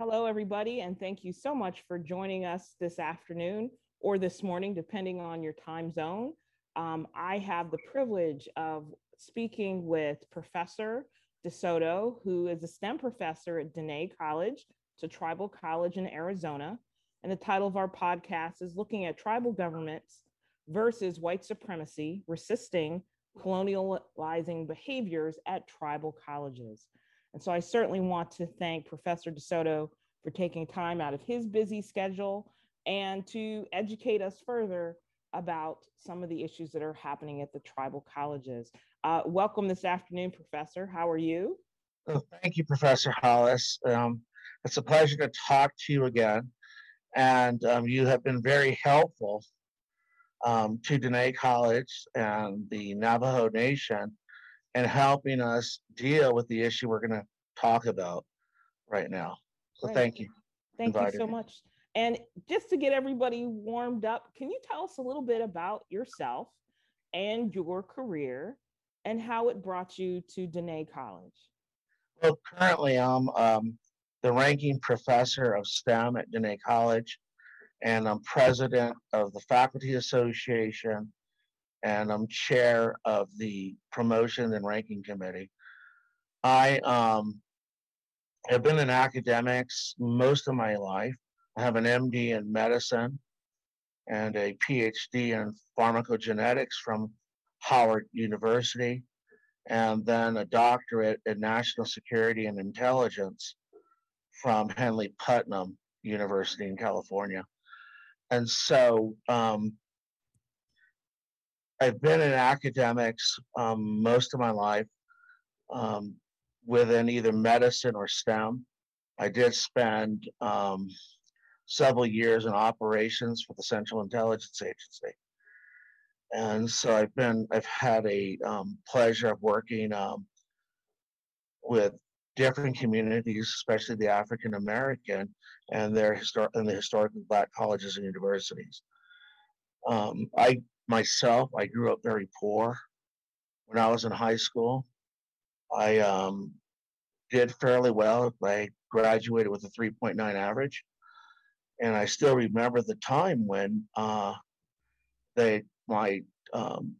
Hello, everybody, and thank you so much for joining us this afternoon or this morning, depending on your time zone. Um, I have the privilege of speaking with Professor DeSoto, who is a STEM professor at Diné College, it's a tribal college in Arizona. And the title of our podcast is looking at tribal governments versus white supremacy, resisting colonializing behaviors at tribal colleges. And so I certainly want to thank Professor DeSoto for taking time out of his busy schedule and to educate us further about some of the issues that are happening at the tribal colleges. Uh, welcome this afternoon, Professor. How are you? Oh, thank you, Professor Hollis. Um, it's a pleasure to talk to you again. And um, you have been very helpful um, to Diné College and the Navajo Nation in helping us deal with the issue we're going to talk about right now. So Great. thank you. Thank you so me. much. And just to get everybody warmed up, can you tell us a little bit about yourself and your career and how it brought you to Diné College? Well, currently I'm um, the ranking professor of STEM at Diné College, and I'm president of the Faculty Association, and I'm chair of the Promotion and Ranking Committee. I um, have been in academics most of my life. I have an MD in medicine and a PhD in pharmacogenetics from Howard University, and then a doctorate in national security and intelligence from Henley Putnam University in California. And so um, I've been in academics um, most of my life um, within either medicine or STEM. I did spend um, several years in operations for the Central Intelligence Agency. And so I've been, I've had a um, pleasure of working um, with different communities, especially the African American and their histor- and the historically black colleges and universities. Um, I myself, I grew up very poor. When I was in high school, I um, did fairly well. I graduated with a 3.9 average, and I still remember the time when uh, they my um,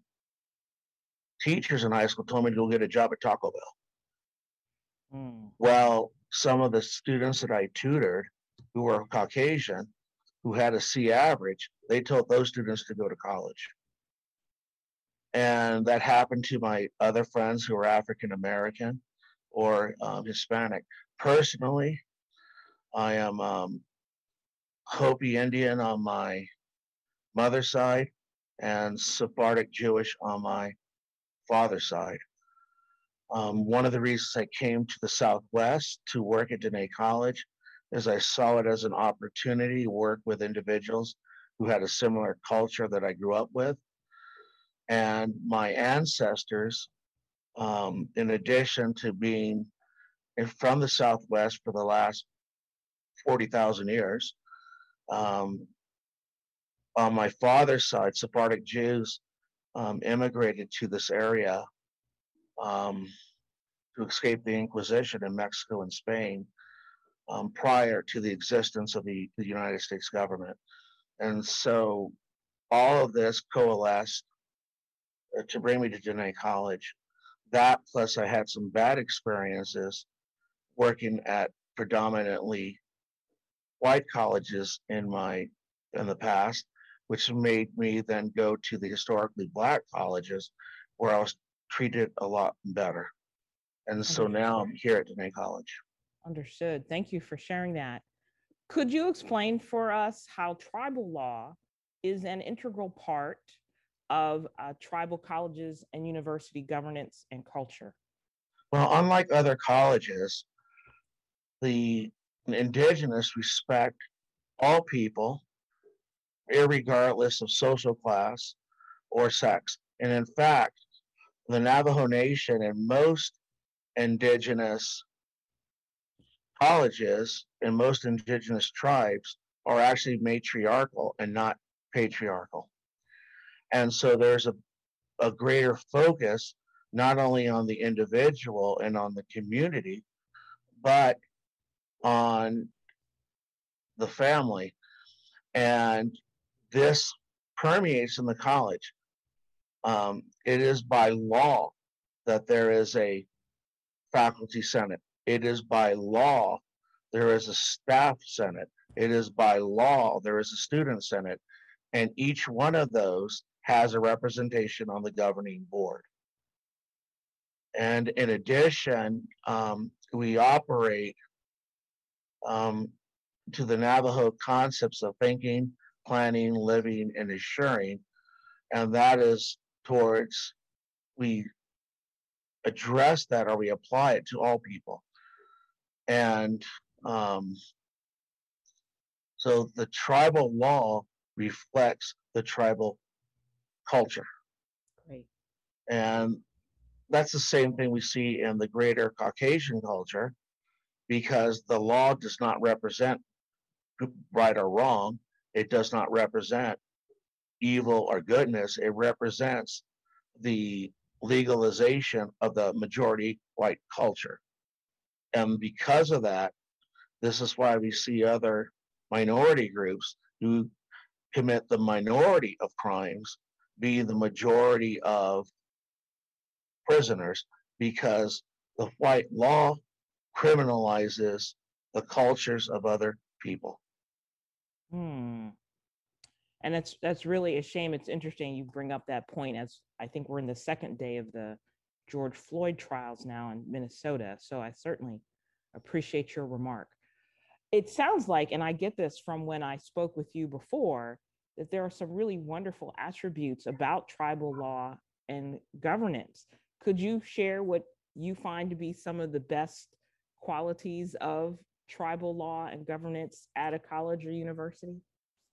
teachers in high school told me to go get a job at Taco Bell. Mm. Well, some of the students that I tutored who were Caucasian, who had a C average, they told those students to go to college. And that happened to my other friends who were African American or um, Hispanic. Personally, I am um, Hopi Indian on my mother's side and Sephardic Jewish on my father's side. Um, one of the reasons I came to the Southwest to work at Diné College is I saw it as an opportunity to work with individuals who had a similar culture that I grew up with. And my ancestors, um, in addition to being from the Southwest for the last 40,000 years, um, on my father's side, Sephardic Jews um, immigrated to this area um, to escape the Inquisition in Mexico and Spain um, prior to the existence of the, the, United States government. And so all of this coalesced Uh, to bring me to Diné College. That plus I had some bad experiences working at predominantly white colleges in my in the past, which made me then go to the historically black colleges where I was treated a lot better. And so now I'm here at Diné College. Understood. Thank you for sharing that. Could you explain for us how tribal law is an integral part of uh, tribal colleges and university governance and culture? Well, unlike other colleges, the indigenous respect all people, regardless of social class or sex. And in fact, the Navajo Nation and most indigenous colleges and most indigenous tribes are actually matriarchal and not patriarchal. And so there's a, a greater focus not only on the individual and on the community, but on the family. And this permeates in the college. Um, it is by law that there is a faculty senate. It is by law there is a staff senate. It is by law there is a student senate. And each one of those has a representation on the governing board. And in addition, um, we operate um, to the Navajo concepts of thinking, planning, living, and assuring. And that is towards we address that or we apply it to all people. And um, so the tribal law reflects the tribal culture. Great. And that's the same thing we see in the greater Caucasian culture because the law does not represent right or wrong. It does not represent evil or goodness. It represents the legalization of the majority white culture. And because of that, this is why we see other minority groups who commit the minority of crimes be the majority of prisoners because the white law criminalizes the cultures of other people. Hmm. And that's that's really a shame. It's interesting you bring up that point as I think we're in the second day of the George Floyd trials now in Minnesota. So I certainly appreciate your remark. It sounds like, and I get this from when I spoke with you before, that there are some really wonderful attributes about tribal law and governance. Could you share what you find to be some of the best qualities of tribal law and governance at a college or university?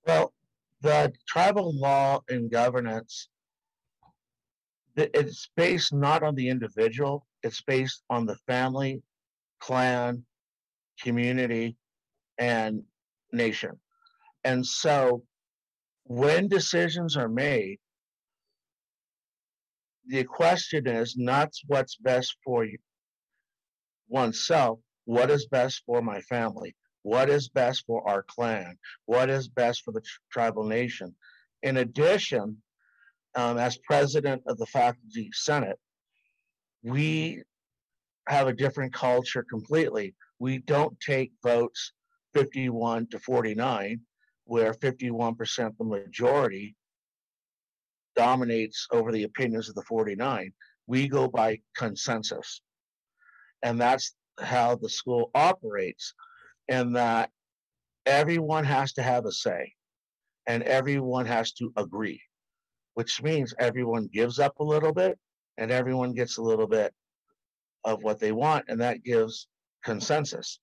Well, the tribal law and governance it's based not on the individual it's based on the family clan community and nation and so when decisions are made the question is not what's best for you oneself what is best for my family what is best for our clan what is best for the tribal nation. In addition um, as president of the faculty senate we have a different culture completely. We don't take votes 51 to 49 where 51% the majority dominates over the opinions of the 49. We go by consensus. And that's how the school operates, and that everyone has to have a say and everyone has to agree, which means everyone gives up a little bit and everyone gets a little bit of what they want, and that gives consensus.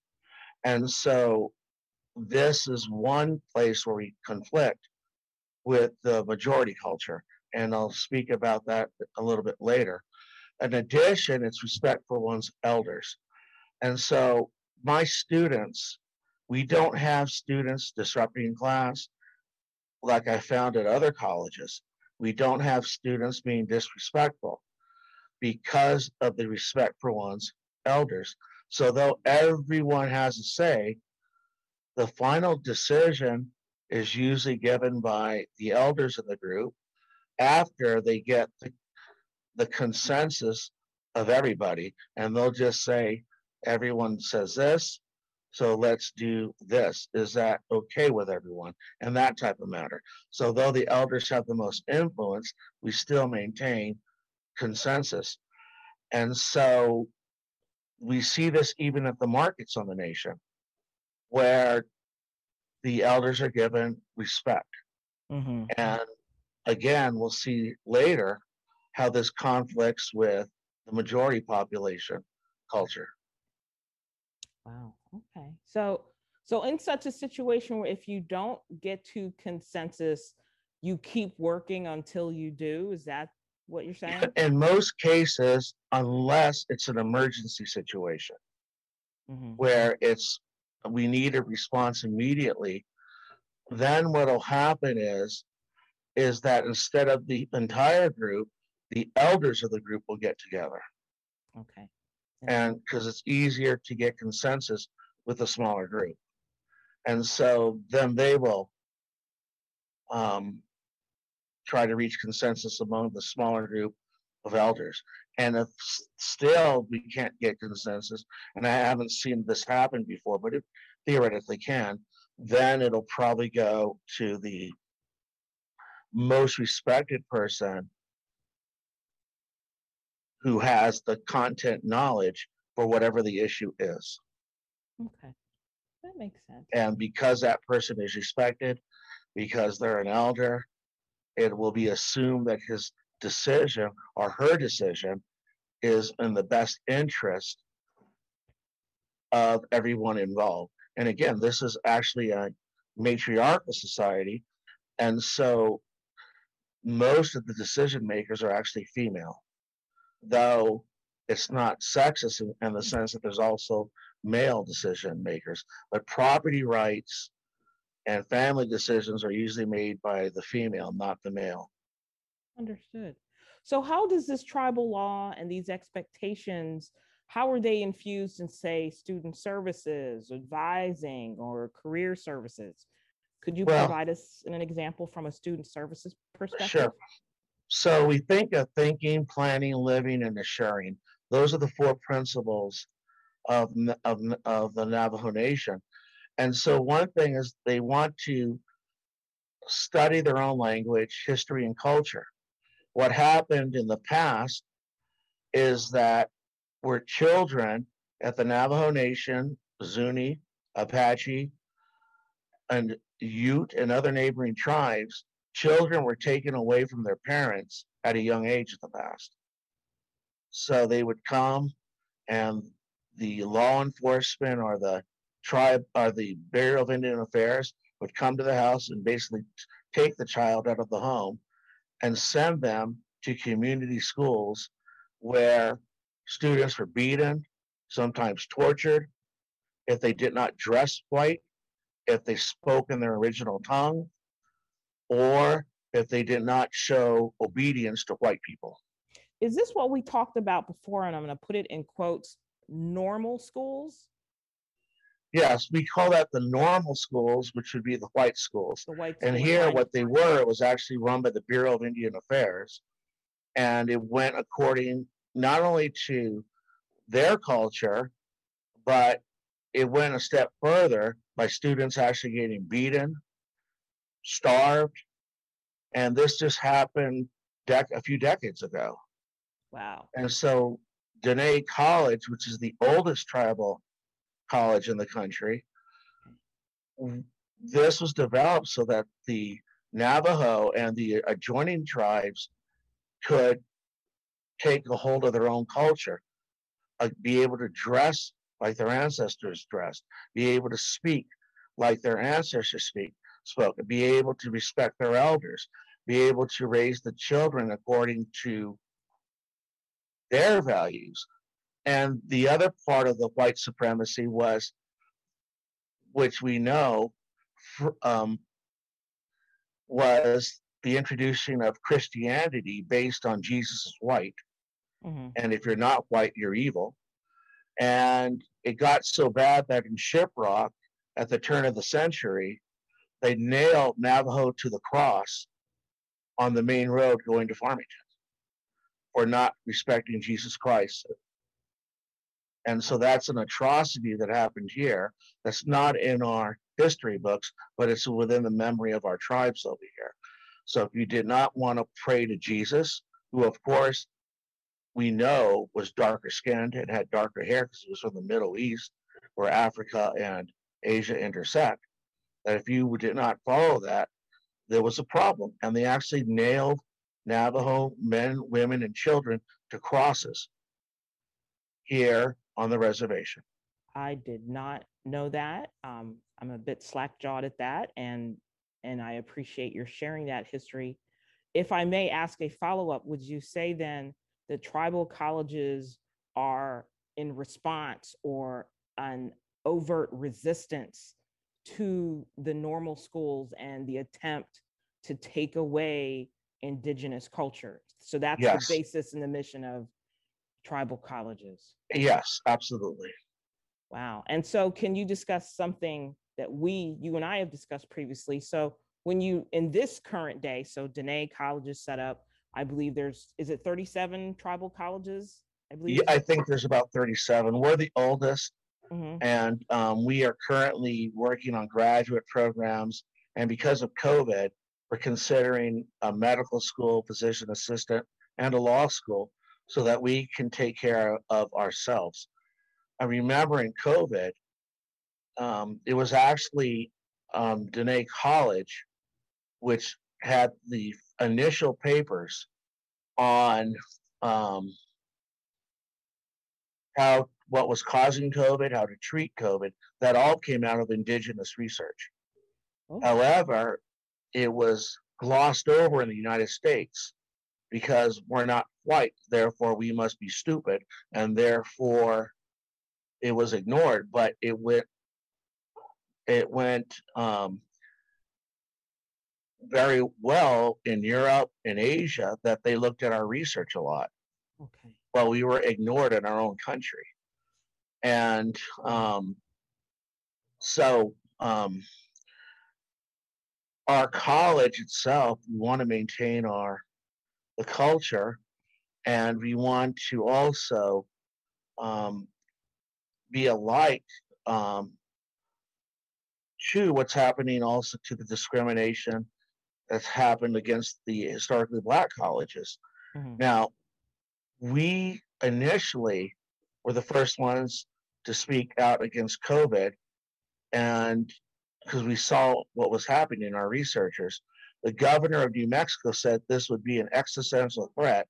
And so this is one place where we conflict with the majority culture and I'll speak about that a little bit later. In addition, it's respect for one's elders. And so my students, we don't have students disrupting class like I found at other colleges. We don't have students being disrespectful because of the respect for one's elders. So though everyone has a say, the final decision is usually given by the elders of the group after they get the, the consensus of everybody and they'll just say everyone says this so let's do this. Is that okay with everyone? And that type of matter. So though the elders have the most influence we still maintain consensus. And so we see this even at the markets on the nation where the elders are given respect Mm-hmm. and again, we'll see later how this conflicts with the majority population culture. Wow. Okay. So, so in such a situation where if you don't get to consensus, you keep working until you do. Is that what you're saying? In most cases, unless it's an emergency situation Mm-hmm. where it's we need a response immediately, then what'll happen is is that instead of the entire group, the elders of the group will get together. Okay. And because it's easier to get consensus with a smaller group. And so then they will um, try to reach consensus among the smaller group of elders. And if still we can't get consensus, and I haven't seen this happen before, but it theoretically can, then it'll probably go to the most respected person who has the content knowledge for whatever the issue is. Okay, that makes sense. And because that person is respected, because they're an elder, it will be assumed that his decision or her decision is in the best interest of everyone involved. And again, this is actually a matriarchal society. And so most of the decision makers are actually female, though it's not sexist in, in the sense that there's also male decision makers. But property rights and family decisions are usually made by the female, not the male. Understood. So how does this tribal law and these expectations, how are they infused in, say, student services, advising, or career services? Could you Well- provide us an example from a student services perspective? Sure. So we think of thinking, planning, living, and assuring. Those are the four principles of, of, of the Navajo Nation. And so one thing is they want to study their own language, history, and culture. What happened in the past is that where children at the Navajo Nation, Zuni, Apache, and Ute and other neighboring tribes, children were taken away from their parents at a young age in the past. So they would come and the law enforcement or the tribe or the Bureau of Indian Affairs would come to the house and basically take the child out of the home and send them to community schools where students were beaten, sometimes tortured, if they did not dress white, if they spoke in their original tongue, or if they did not show obedience to white people. Is this what we talked about before? And I'm going to put it in quotes, normal schools, Yes, we call that the normal schools, which would be the white schools. the white. And school here, what they were, it was actually run by the Bureau of Indian Affairs. And it went according not only to their culture, but it went a step further by students actually getting beaten, starved. And this just happened dec- a few decades ago. Wow. And so Diné College, which is the oldest tribal college in the country, this was developed so that the Navajo and the adjoining tribes could take a hold of their own culture, uh, be able to dress like their ancestors dressed, be able to speak like their ancestors speak, spoke, be able to respect their elders, be able to raise the children according to their values. And the other part of the white supremacy was, which we know, um, was the introducing of Christianity based on Jesus is white. Mhm. And if you're not white, you're evil. And it got so bad that in Shiprock, at the turn of the century, they nailed Navajo to the cross on the main road going to Farmington for not respecting Jesus Christ. And so that's an atrocity that happened here. That's not in our history books, but it's within the memory of our tribes over here. So if you did not want to pray to Jesus, who of course we know was darker skinned and had darker hair because he was from the Middle East, where Africa and Asia intersect, that if you did not follow that, there was a problem. And they actually nailed Navajo men, women, and children to crosses here on the reservation. I did not know that. Um, I'm a bit slack jawed at that, and and I appreciate your sharing that history. If I may ask a follow up, would you say then that tribal colleges are in response or an overt resistance to the normal schools and the attempt to take away indigenous culture? So that's Yes. the basis and the mission of tribal colleges. Yes, absolutely. Wow. And so can you discuss something that we, you and I have discussed previously. So when you, in this current day, so Diné College is set up, I believe there's, is it 37 tribal colleges? I believe. Yeah, I think there's about 37. We're the oldest, Mhm. and um, we are currently working on graduate programs. And because of COVID, we're considering a medical school, physician assistant, and a law school so that we can take care of ourselves. I remember in COVID, um, it was actually um, Diné College, which had the initial papers on um, how what was causing COVID, how to treat COVID. That all came out of indigenous research. Oh, However, it was glossed over in the United States because we're not white, therefore we must be stupid, and therefore it was ignored. But it went, it went um, very well in Europe and Asia that they looked at our research a lot. Okay. Well, we were ignored in our own country, and um, so um, our college itself, we want to maintain our the culture, and we want to also um, be alike um, to what's happening also to the discrimination that's happened against the historically black colleges. Mhm. Now, we initially were the first ones to speak out against COVID, and because we saw what was happening in our researchers, the governor of New Mexico said this would be an existential threat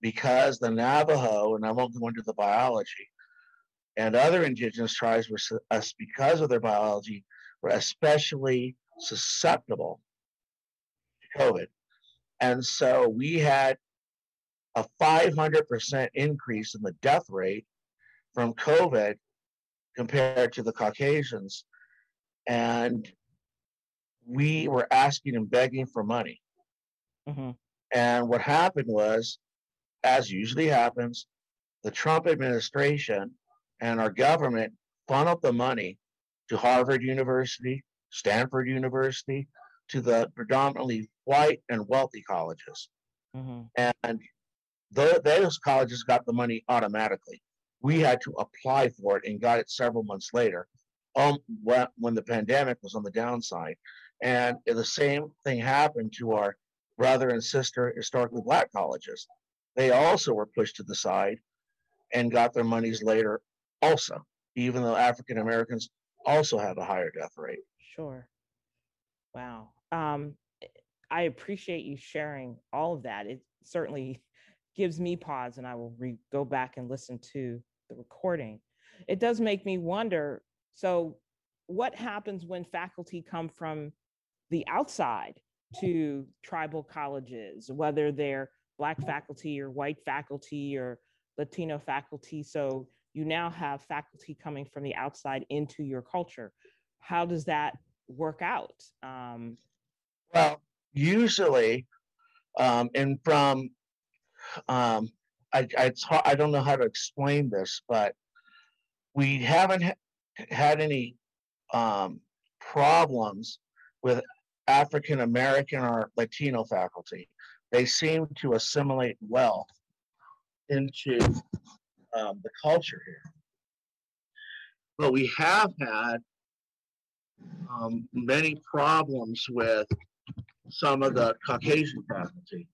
because the Navajo, and I won't go into the biology, and other indigenous tribes were, us uh, because of their biology, were especially susceptible to COVID. And so we had a 500% increase in the death rate from COVID compared to the Caucasians. And we were asking and begging for money. Mhm. And what happened was, as usually happens, the Trump administration and our government funneled the money to Harvard University, Stanford University, to the predominantly white and wealthy colleges. Mhm. And tho- those colleges got the money automatically. We had to apply for it and got it several months later, um, when, when the pandemic was on the downside. And the same thing happened to our brother and sister historically black colleges. They also were pushed to the side and got their monies later also, even though African Americans also have a higher death rate. Sure. Wow. Um, I appreciate you sharing all of that. It certainly gives me pause, and I will re- go back and listen to the recording. It does make me wonder. So, what happens when faculty come from the outside to tribal colleges, whether they're Black faculty or white faculty or Latino faculty? So, you now have faculty coming from the outside into your culture. How does that work out? Um, Well, usually, um, and from, um, I, I, hard, I don't know how to explain this, but we haven't ha- had any um, problems with African American or Latino faculty. They seem to assimilate well into um, the culture here. But we have had um, many problems with some of the Caucasian faculty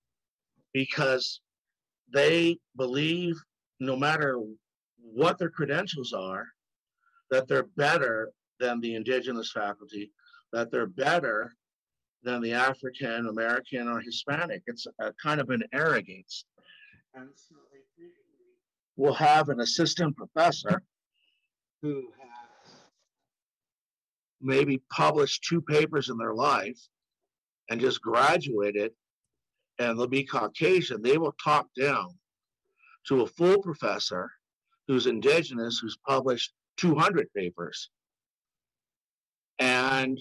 because they believe no matter what their credentials are, that they're better than the indigenous faculty, that they're better than the African American or Hispanic. It's a kind of an arrogance. And so they frequently will have an assistant professor who has maybe published two papers in their life and just graduated and they'll be Caucasian, they will talk down to a full professor who's indigenous, who's published 200 papers. And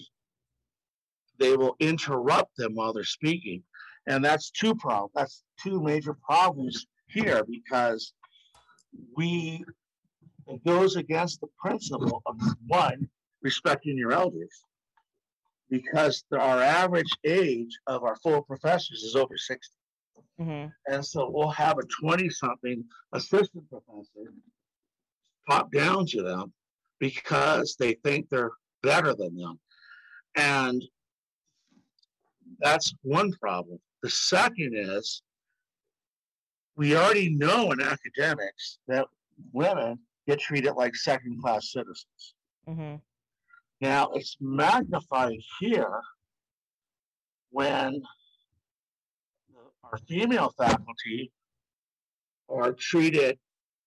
they will interrupt them while they're speaking. And that's two problems. That's two major problems here because we, it goes against the principle of one, respecting your elders because the- our average age of our full professors is over 60. hmm And so we'll have a 20 something assistant professor pop down to them because they think they're better than them. And that's one problem. The second is we already know in academics that women get treated like second class citizens. hmm Now it's magnified here when our female faculty are treated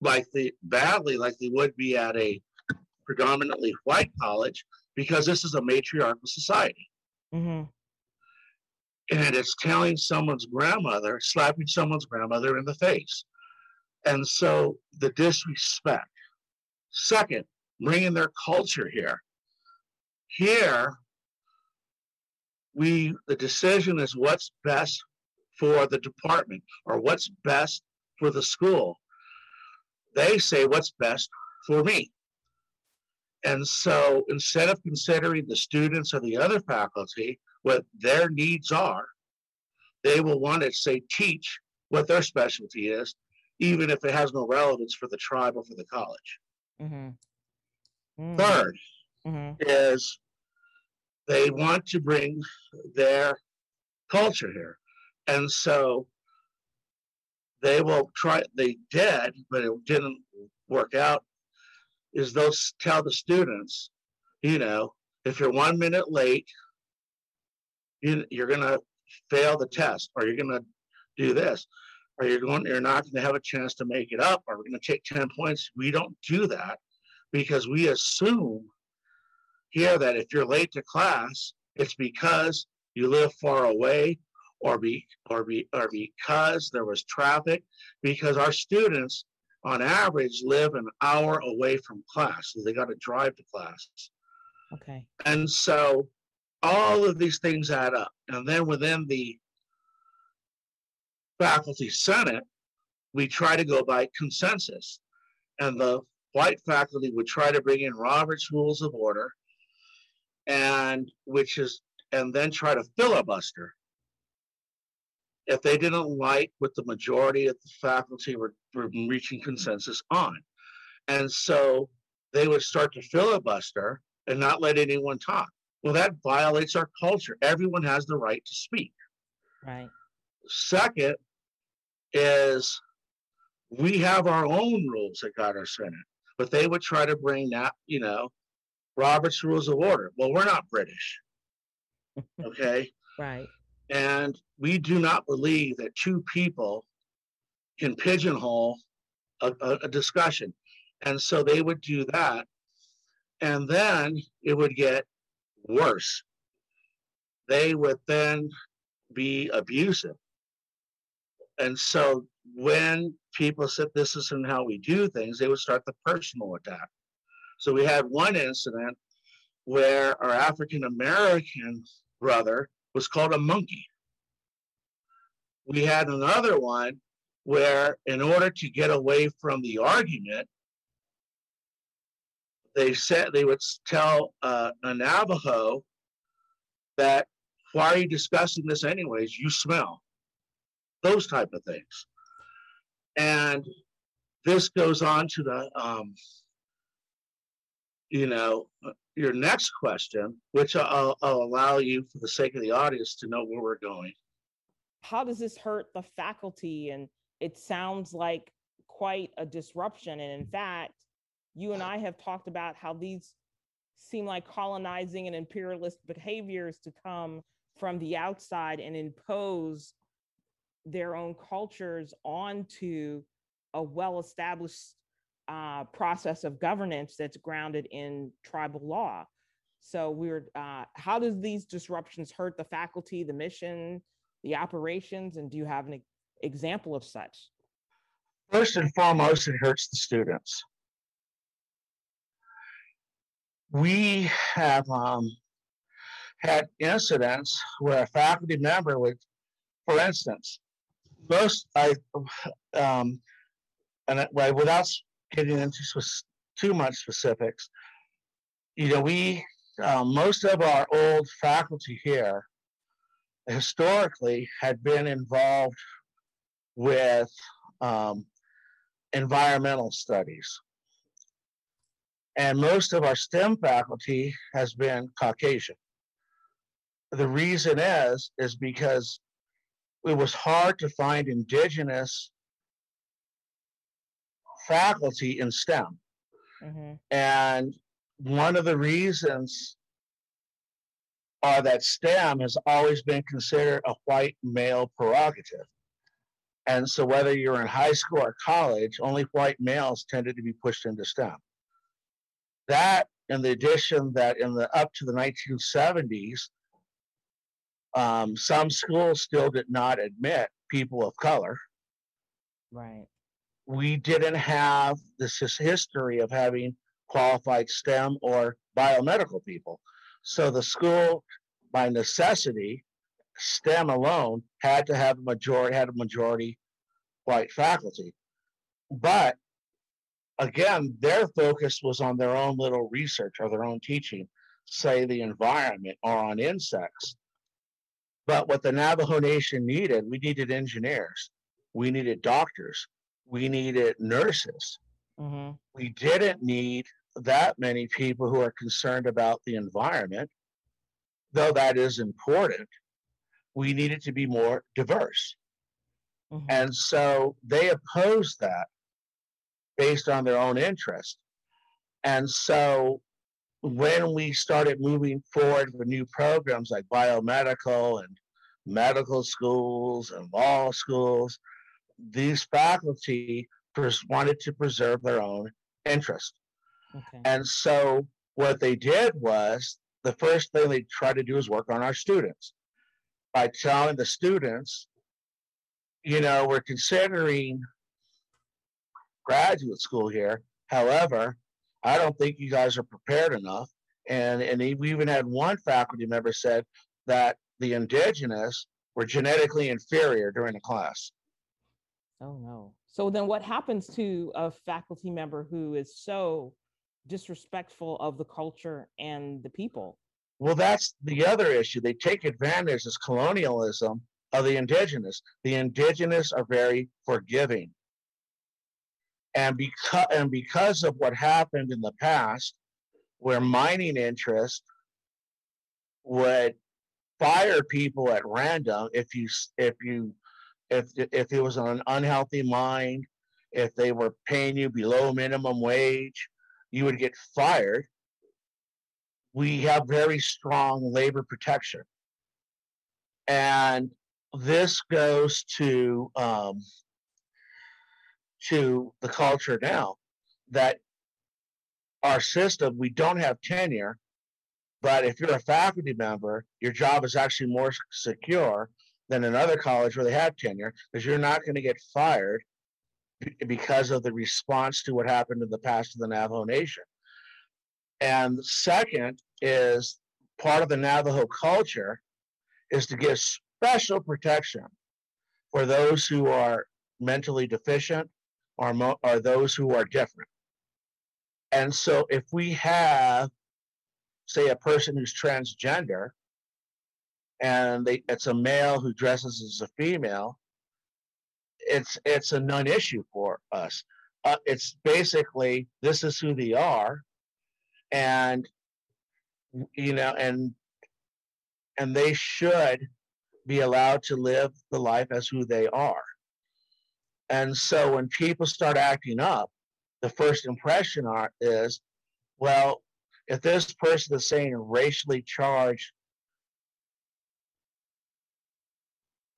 like the badly like they would be at a predominantly white college because this is a matriarchal society hmm and it's telling someone's grandmother slapping someone's grandmother in the face. And so the disrespect. Second bringing their culture here. Here we the decision is what's best for the department or what's best for the school. They say what's best for me. And so instead of considering the students or the other faculty what their needs are. They will want to say teach what their specialty is even if it has no relevance for the tribe or for the college. Hmm third hmm is they want to bring their culture here. And so they will try, they did, but it didn't work out, is they'll tell the students, you know, if you're one minute late, you, you're gonna fail the test, or you're gonna do this, or you're going, you're not gonna have a chance to make it up, or we're gonna take ten points. We don't do that because we assume here that if you're late to class, it's because you live far away or be or be or because there was traffic, because our students on average live an hour away from class. So they got to drive to class. Okay. And so all of these things add up. And then within the faculty senate, we try to go by consensus. And the white faculty would try to bring in Robert's Rules of Order and which is and then try to filibuster if they didn't like what the majority of the faculty were, were reaching consensus on. And so they would start to filibuster and not let anyone talk. Well, that violates our culture. Everyone has the right to speak. Right. Second is we have our own rules that got our Senate, but they would try to bring that, you know, Robert's Rules of Order. Well, we're not British. Okay. Right. And we do not believe that two people can pigeonhole a, a, a discussion. And so they would do that. And then it would get worse. They would then be abusive. And so when people said this isn't how we do things, they would start the personal attack. So we had one incident where our African American brother was called a monkey. We had another one where, in order to get away from the argument, they said they would tell uh, a Navajo that, "Why are you discussing this anyways? You smell." Those type of things, and this goes on to the, um, you know, uh, your next question, which I'll, I'll allow you, for the sake of the audience, to know where we're going. How does this hurt the faculty? And it sounds like quite a disruption. And in fact, you and I have talked about how these seem like colonizing and imperialist behaviors to come from the outside and impose their own cultures onto a well-established uh, process of governance that's grounded in tribal law. So we're, uh, how does these disruptions hurt the faculty, the mission, the operations, and do you have an example of such? First and foremost, it hurts the students. We have um, had incidents where a faculty member would, for instance, most I, um, and I- without getting into too much specifics, you know, we, uh, most of our old faculty here historically had been involved with um, environmental studies. And most of our STEM faculty has been Caucasian. The reason is, is because it was hard to find indigenous faculty in STEM. Mm-hmm. And one of the reasons are that STEM has always been considered a white male prerogative. And so, whether you're in high school or college, only white males tended to be pushed into STEM. That, in the addition that in the up to the 1970s, um, some schools still did not admit people of color. Right. We didn't have this history of having qualified STEM or biomedical people. So the school, by necessity, STEM alone had to have a majority had a majority white faculty. But again, their focus was on their own little research or their own teaching, say the environment or on insects. But what the Navajo Nation needed, we needed engineers, we needed doctors, we needed nurses. Mm-hmm. We didn't need that many people who are concerned about the environment, though that is important. We needed to be more diverse. Mm-hmm. And so they opposed that based on their own interest. And so when we started moving forward with new programs like biomedical and medical schools and law schools, these faculty wanted to preserve their own interest. Okay. And so what they did was the first thing they tried to do is work on our students by telling the students, you know, we're considering graduate school here. However, I don't think you guys are prepared enough. And and we even had one faculty member said that the indigenous were genetically inferior during the class. Oh no. So then what happens to a faculty member who is so disrespectful of the culture and the people? Well, that's the other issue. They take advantage of colonialism of the indigenous. The indigenous are very forgiving. And because and because of what happened in the past, where mining interest would fire people at random if you if you if if it was an unhealthy mine, if they were paying you below minimum wage, you would get fired. We have very strong labor protection. And this goes to um, to the culture now that our system we don't have tenure but if you're a faculty member your job is actually more secure than another college where they have tenure because you're not going to get fired because of the response to what happened in the past to the Navajo Nation. And second is part of the Navajo culture is to give special protection for those who are mentally deficient or, mo- or those who are different. And so if we have, say, a person who's transgender and they, it's a male who dresses as a female, it's it's a non-issue for us. Uh, it's basically this is who they are, and you know, and and they should be allowed to live the life as who they are. And so when people start acting up, the first impression are, is, well, if this person is saying racially charged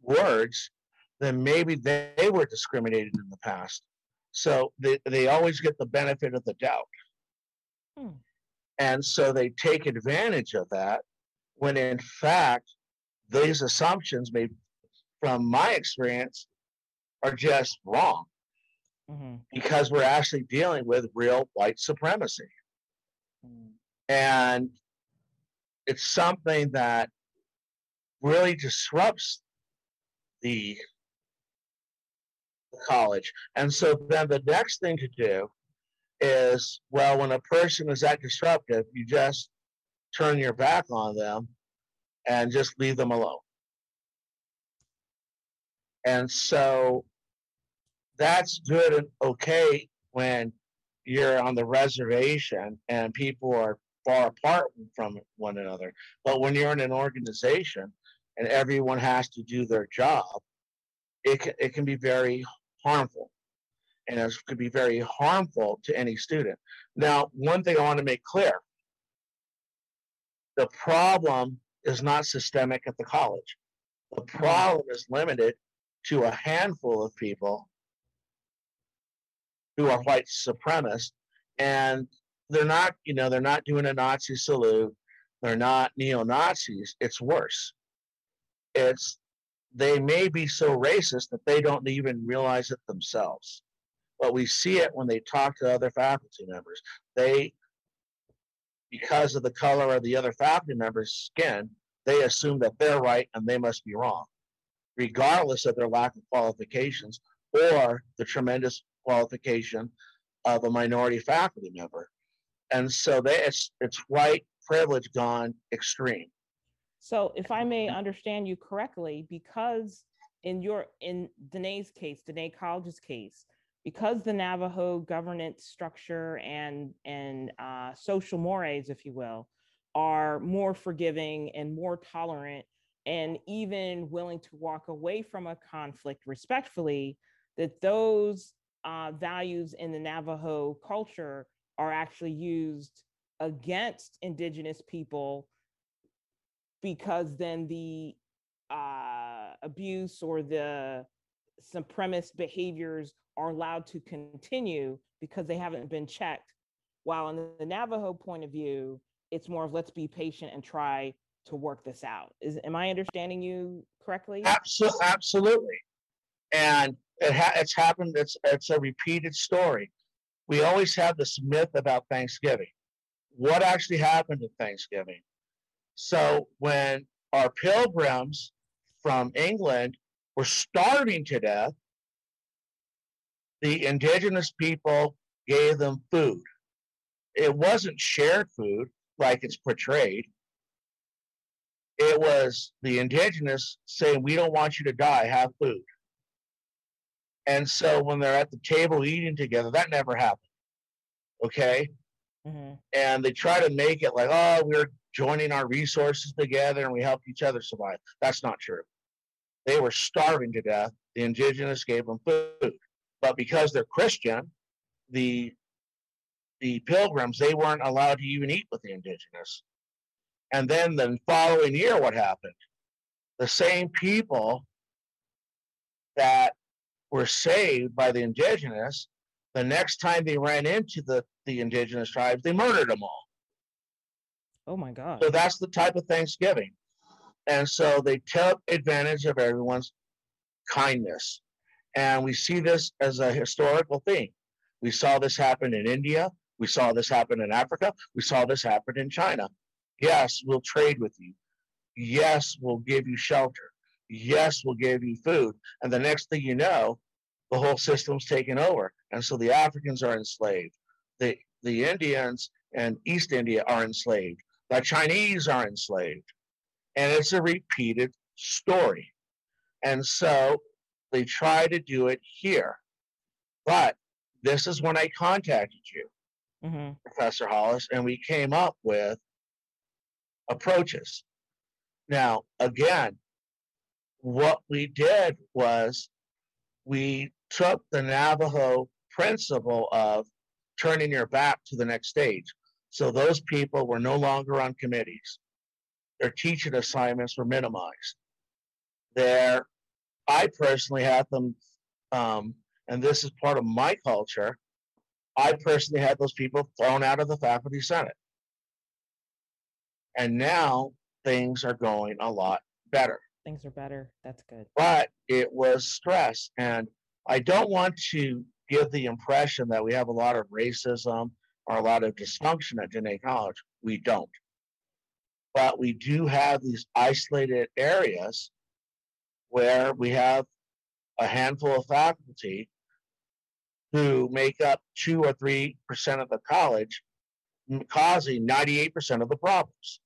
words, then maybe they were discriminated in the past. So they, they always get the benefit of the doubt. Hmm. And so they take advantage of that when in fact, these assumptions may, from my experience, are just wrong Mm-hmm. because we're actually dealing with real white supremacy. Mm. And it's something that really disrupts the college. And so then the next thing to do is well, when a person is that disruptive, you just turn your back on them and just leave them alone. And so that's good and okay when you're on the reservation and people are far apart from one another. But when you're in an organization and everyone has to do their job, it can, it can be very harmful. And it could be very harmful to any student. Now, one thing I want to make clear the problem is not systemic at the college. The problem is limited to a handful of people who are white supremacists and they're not you know they're not doing a nazi salute. They're not neo-nazis. It's worse. It's they may be so racist that they don't even realize it themselves. But we see it when they talk to other faculty members. They because of the color of the other faculty members skin they assume that they're right and they must be wrong regardless of their lack of qualifications or the tremendous qualification of a minority faculty member. And so they, it's, it's white privilege gone extreme. So if I may understand you correctly, because in your, in Diné's case, Diné College's case, because the Navajo governance structure and, and uh, social mores, if you will, are more forgiving and more tolerant and even willing to walk away from a conflict respectfully, that those uh, values in the Navajo culture are actually used against indigenous people because then the uh, abuse or the supremacist behaviors are allowed to continue because they haven't been checked. While in the Navajo point of view, it's more of let's be patient and try to work this out. Is am I understanding you correctly? Absolutely, absolutely. And it ha- it's happened. It's it's a repeated story. We always have this myth about Thanksgiving. What actually happened at Thanksgiving? So when our pilgrims from England were starving to death, the indigenous people gave them food. It wasn't shared food like it's portrayed. It was the indigenous saying, We don't want you to die, have food. And so when they're at the table eating together, that never happened. Okay. Mm-hmm. And they try to make it like, oh, we're joining our resources together and we help each other survive. That's not true. They were starving to death. The indigenous gave them food. But because they're Christian, the the pilgrims, they weren't allowed to even eat with the indigenous. And then the following year, what happened? The same people that were saved by the indigenous, the next time they ran into the, the indigenous tribes, they murdered them all. Oh my God. So that's the type of Thanksgiving. And so they took advantage of everyone's kindness. And we see this as a historical thing. We saw this happen in India. We saw this happen in Africa. We saw this happen in China. Yes, we'll trade with you. Yes, we'll give you shelter yes, we'll give you food. And the next thing you know, the whole system's taken over. And so the Africans are enslaved. The, the Indians and East India are enslaved. The Chinese are enslaved. And it's a repeated story. And so they try to do it here. But this is when I contacted you, mm-hmm. Professor Hollis, and we came up with approaches. Now, again, what we did was we took the Navajo principle of turning your back to the next stage. So those people were no longer on committees. Their teaching assignments were minimized. Their, I personally had them, um, and this is part of my culture. I personally had those people thrown out of the faculty senate. And now things are going a lot better things are better. That's good. But it was stress. And I don't want to give the impression that we have a lot of racism or a lot of dysfunction at Diné College. We don't. But we do have these isolated areas where we have a handful of faculty who make up two or three percent of the college, causing 98% of the problems.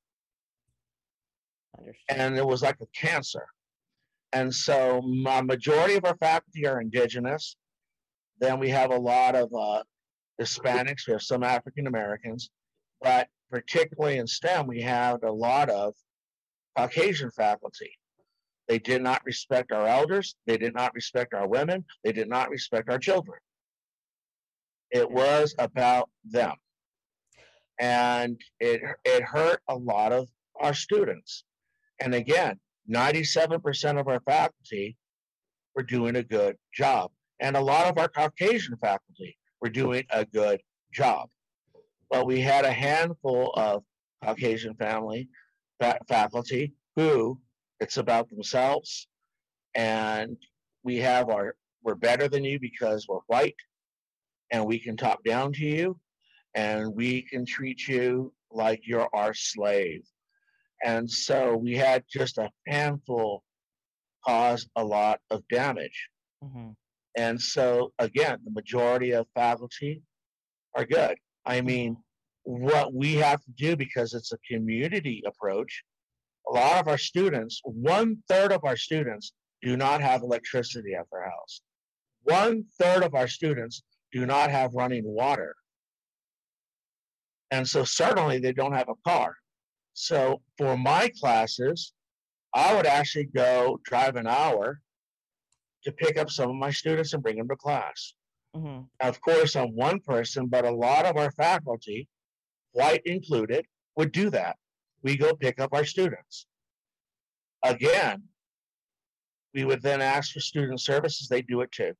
And it was like a cancer. And so, my majority of our faculty are indigenous. Then we have a lot of uh, Hispanics, we have some African Americans, but particularly in STEM, we had a lot of Caucasian faculty. They did not respect our elders, they did not respect our women, they did not respect our children. It was about them. And it, it hurt a lot of our students. And again, 97% of our faculty were doing a good job. And a lot of our Caucasian faculty were doing a good job. But we had a handful of Caucasian family fa- faculty who it's about themselves. And we have our, we're better than you because we're white and we can talk down to you and we can treat you like you're our slave. And so we had just a handful cause a lot of damage. Mhm. And so again, the majority of faculty are good. I mean, what we have to do because it's a community approach, a lot of our students, one third of our students do not have electricity at their house. One third of our students do not have running water. And so certainly they don't have a car. So for my classes, I would actually go drive an hour to pick up some of my students and bring them to class. Mhm. Of course, I'm one person, but a lot of our faculty, white included, would do that. We go pick up our students. Again, we would then ask for student services, they do it too.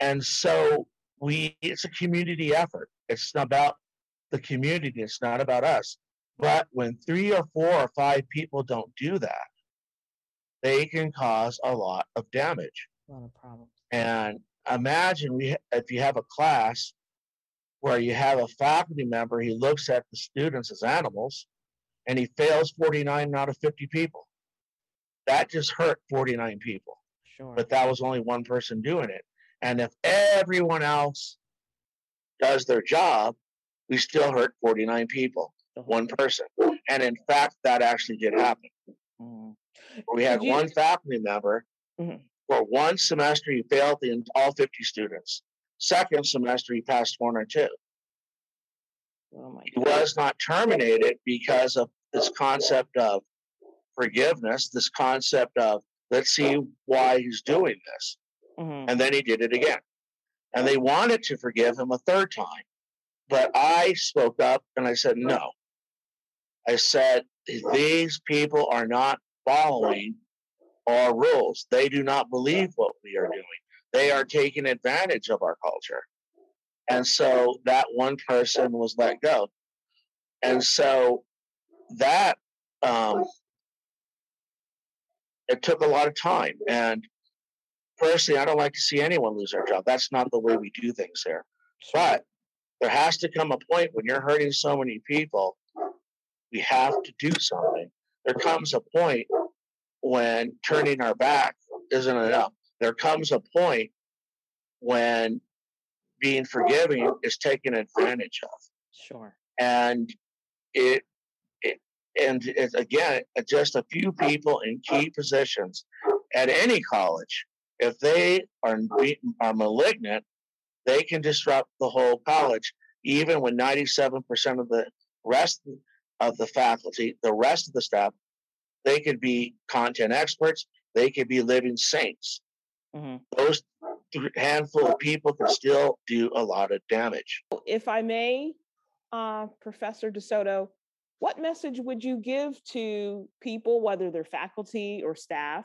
And so we it's a community effort. It's not about the community, it's not about us. But when three or four or five people don't do that, they can cause a lot of damage. A lot of problems. And imagine we, if you have a class where you have a faculty member, he looks at the students as animals and he fails 49 out of 50 people. That just hurt 49 people, Sure. but that was only one person doing it. And if everyone else does their job, we still hurt 49 people, one person. And in fact, that actually did happen. Mhm. We had you- one faculty member Mhm. for one semester he failed the all 50 students. Second semester he passed one or two. Oh my He was not terminated because of this concept of forgiveness, this concept of let's see why he's doing this. Mhm. And then he did it again. And they wanted to forgive him a third time. But I spoke up and I said, no. I said, these people are not following our rules. They do not believe what we are doing. They are taking advantage of our culture. And so that one person was let go. And so that, um, it took a lot of time. And personally, I don't like to see anyone lose their job. That's not the way we do things here. But there has to come a point when you're hurting so many people, we have to do something. There comes a point when turning our back isn't enough. There comes a point when being forgiving is taken advantage of. Sure. And it, it and it's again just a few people in key positions at any college. If they are are malignant, they can disrupt the whole college. Even when 97% of the rest of the faculty, the rest of the staff, they could be content experts. They could be living saints. Mhm. Those handful of people can still do a lot of damage. If I may, uh, Professor de Soto, what message would you give to people, whether they're faculty or staff,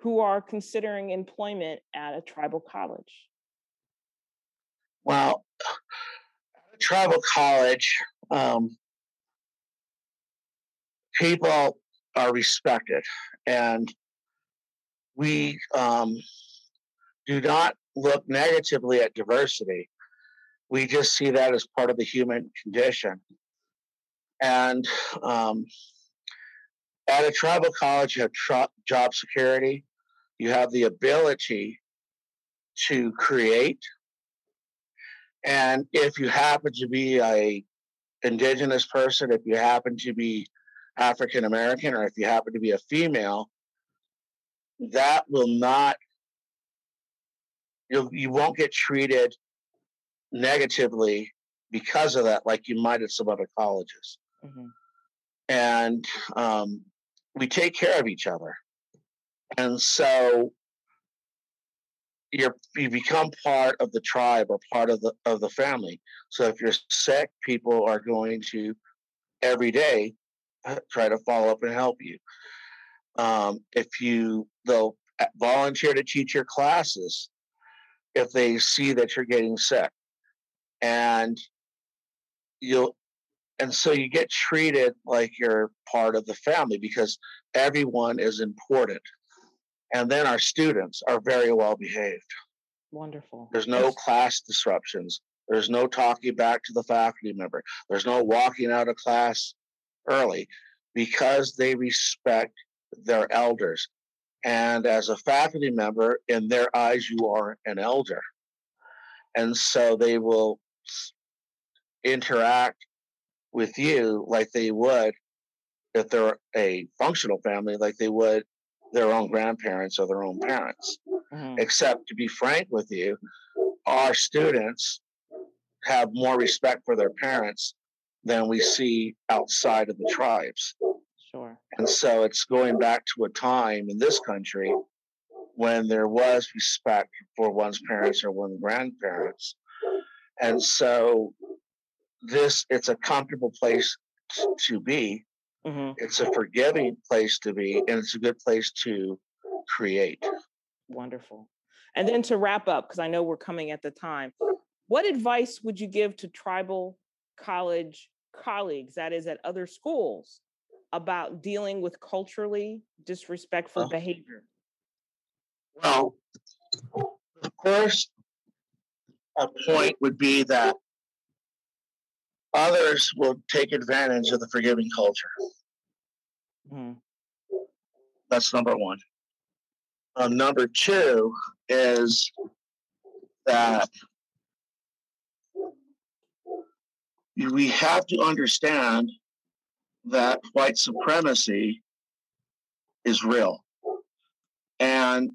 who are considering employment at a tribal college? Well, tribal college, um, people are respected, and we um, do not look negatively at diversity. We just see that as part of the human condition. And um, at a tribal college, you have job security, you have the ability to create And if you happen to be a indigenous person, if you happen to be African American, or if you happen to be a female, that will not you you won't get treated negatively because of that, like you might at some other colleges. Mm-hmm. And um, we take care of each other, and so you're you become part of the tribe or part of the of the family. So if you're sick, people are going to every day try to follow up and help you. Um, if you they'll uh, volunteer to teach your classes if they see that you're getting sick, and you'll and so you get treated like you're part of the family because everyone is important and then our students are very well behaved. Wonderful. There's no class disruptions. There's no talking back to the faculty member. There's no walking out of class early because they respect their elders. And as a faculty member, in their eyes, you are an elder. And so they will interact with you like they would if they're a functional family, like they would their own grandparents or their own parents. Mm-hmm. Except to be frank with you, our students have more respect for their parents than we see outside of the tribes. Sure. And so it's going back to a time in this country when there was respect for one's parents or one's grandparents. And so this it's a comfortable place to be Mm-hmm. It's a forgiving place to be, and it's a good place to create. Wonderful. And then to wrap up, because I know we're coming at the time, what advice would you give to tribal college colleagues, that is at other schools, about dealing with culturally disrespectful behavior? Well, of course, a point would be that others will take advantage of the forgiving culture. Mm-hmm. That's number one. Um, number two is that we have to understand that white supremacy is real and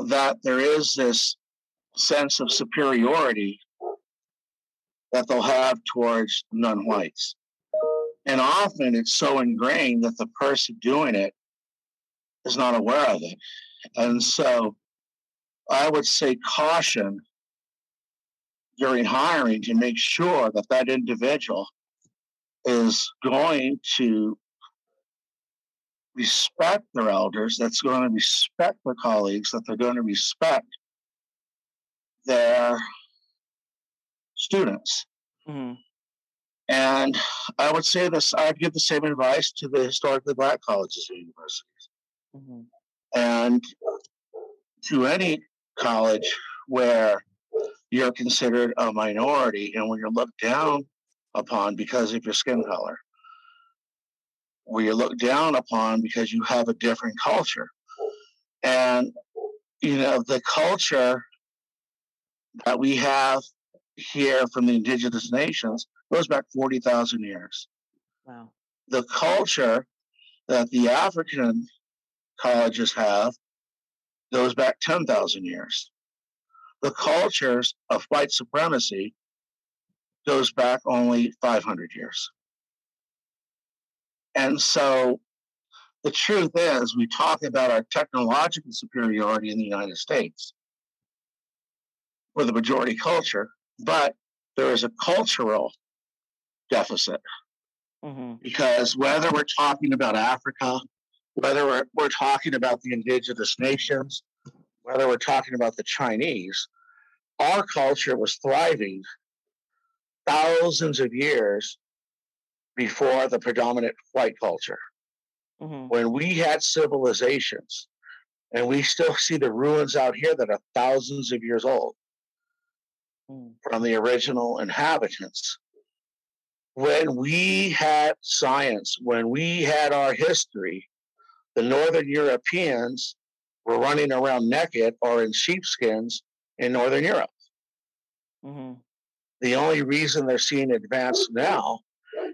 that there is this sense of superiority that they'll have towards non whites. And often it's so ingrained that the person doing it is not aware of it. And so I would say caution during hiring to make sure that that individual is going to respect their elders, that's going to respect their colleagues, that they're going to respect their students. Mm-hmm. And I would say this, I'd give the same advice to the historically black colleges and universities. Mm-hmm. And to any college where you're considered a minority and when you're looked down upon because of your skin color, where you're looked down upon because you have a different culture. And, you know, the culture that we have here from the indigenous nations goes back 40,000 years. Wow. The culture that the African colleges have goes back 10,000 years. The cultures of white supremacy goes back only 500 years. And so the truth is, we talk about our technological superiority in the United States. We're the majority culture, but there is a cultural deficit. Mm-hmm. Because whether we're talking about Africa, whether we're, we're talking about the indigenous nations, whether we're talking about the Chinese, our culture was thriving thousands of years before the predominant white culture. Mm-hmm. When we had civilizations, and we still see the ruins out here that are thousands of years old mm. from the original inhabitants when we had science, when we had our history, the Northern Europeans were running around naked or in sheepskins in Northern Europe. Mm-hmm. The only reason they're seeing advance now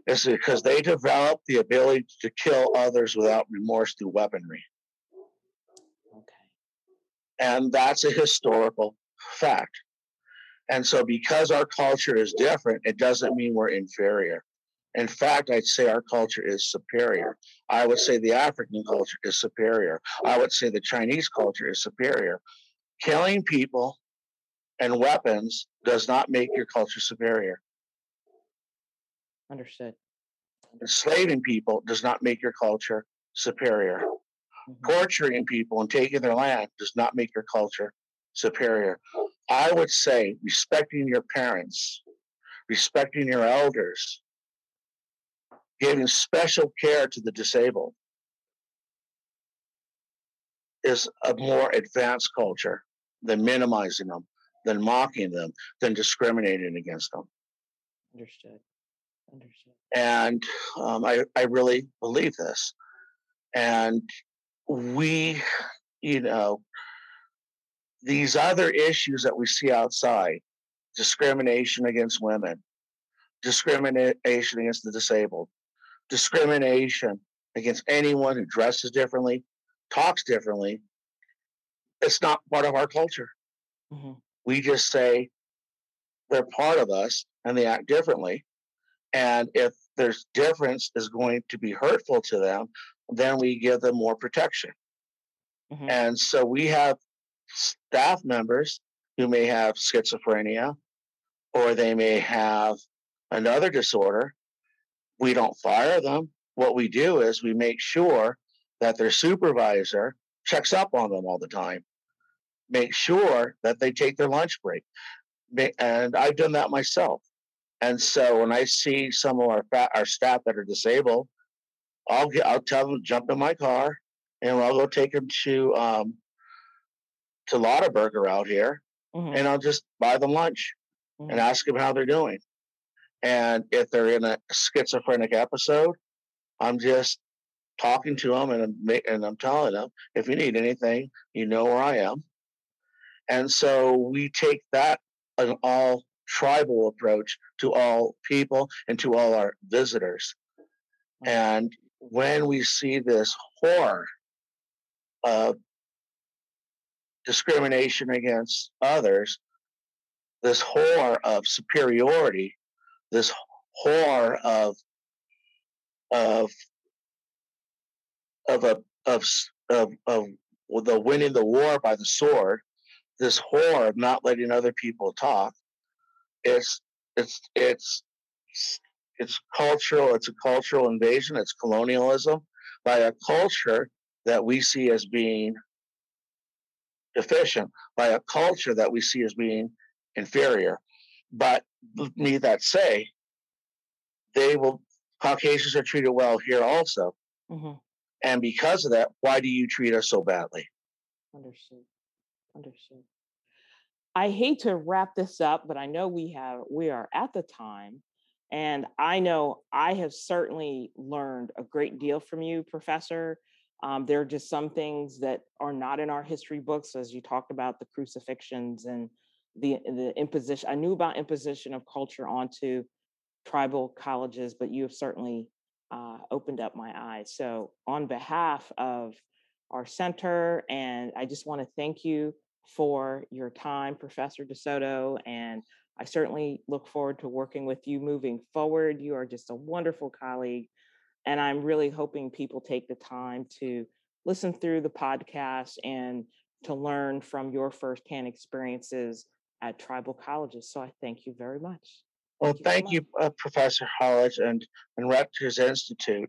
is because they developed the ability to kill others without remorse through weaponry. Okay. And that's a historical fact. And so, because our culture is different, it doesn't mean we're inferior. In fact, I'd say our culture is superior. I would say the African culture is superior. I would say the Chinese culture is superior. Killing people and weapons does not make your culture superior. Understood. Enslaving people does not make your culture superior. Mhm. Torturing people and taking their land does not make your culture superior. I would say respecting your parents, respecting your elders, giving special care to the disabled is a more advanced culture than minimizing them, than mocking them, than discriminating against them. Understood. Understood. And um, I, I really believe this. And we, you know, these other issues that we see outside discrimination against women, discrimination against the disabled, discrimination against anyone who dresses differently, talks differently, it's not part of our culture. Mhm. We just say they're part of us and they act differently. And if there's difference is going to be hurtful to them, then we give them more protection. Mhm. And so we have staff members who may have schizophrenia or they may have another disorder. We don't fire them. What we do is we make sure that their supervisor checks up on them all the time, make sure that they take their lunch break. And I've done that myself. And so when I see some of our our staff that are disabled, I'll get I'll tell them to jump in my car and I'll go take them to um, to Lotaburger out here, Mhm. and I'll just buy them lunch Mhm. and ask them how they're doing. And if they're in a schizophrenic episode, I'm just talking to them and I'm, and I'm telling them if you need anything, you know where I am. And so we take that an all tribal approach to all people and to all our visitors. Mm. And when we see this horror of discrimination against others, this horror of superiority, this horror of of of a of of of the winning the war by the sword, this horror of not letting other people talk. It's it's it's it's cultural. It's a cultural invasion. It's colonialism by a culture that we see as being deficient, by a culture that we see as being inferior. But need that say, they will Caucasians are treated well here also. Mhm. And because of that, why do you treat us so badly? Understood. Understood. I hate to wrap this up, but I know we have we are at the time. And I know I have certainly learned a great deal from you, Professor. Um, there are just some things that are not in our history books, as you talked about the crucifixions and the the imposition. I knew about imposition of culture onto tribal colleges, but you have certainly uh, opened up my eyes. So, on behalf of our center, and I just want to thank you for your time, Professor de Soto. And I certainly look forward to working with you moving forward. You are just a wonderful colleague. And I'm really hoping people take the time to listen through the podcast and to learn from your firsthand experiences at tribal colleges. So I thank you very much. Well, Thank you so thank you, uh, Professor Hollis and, and Rutgers Institute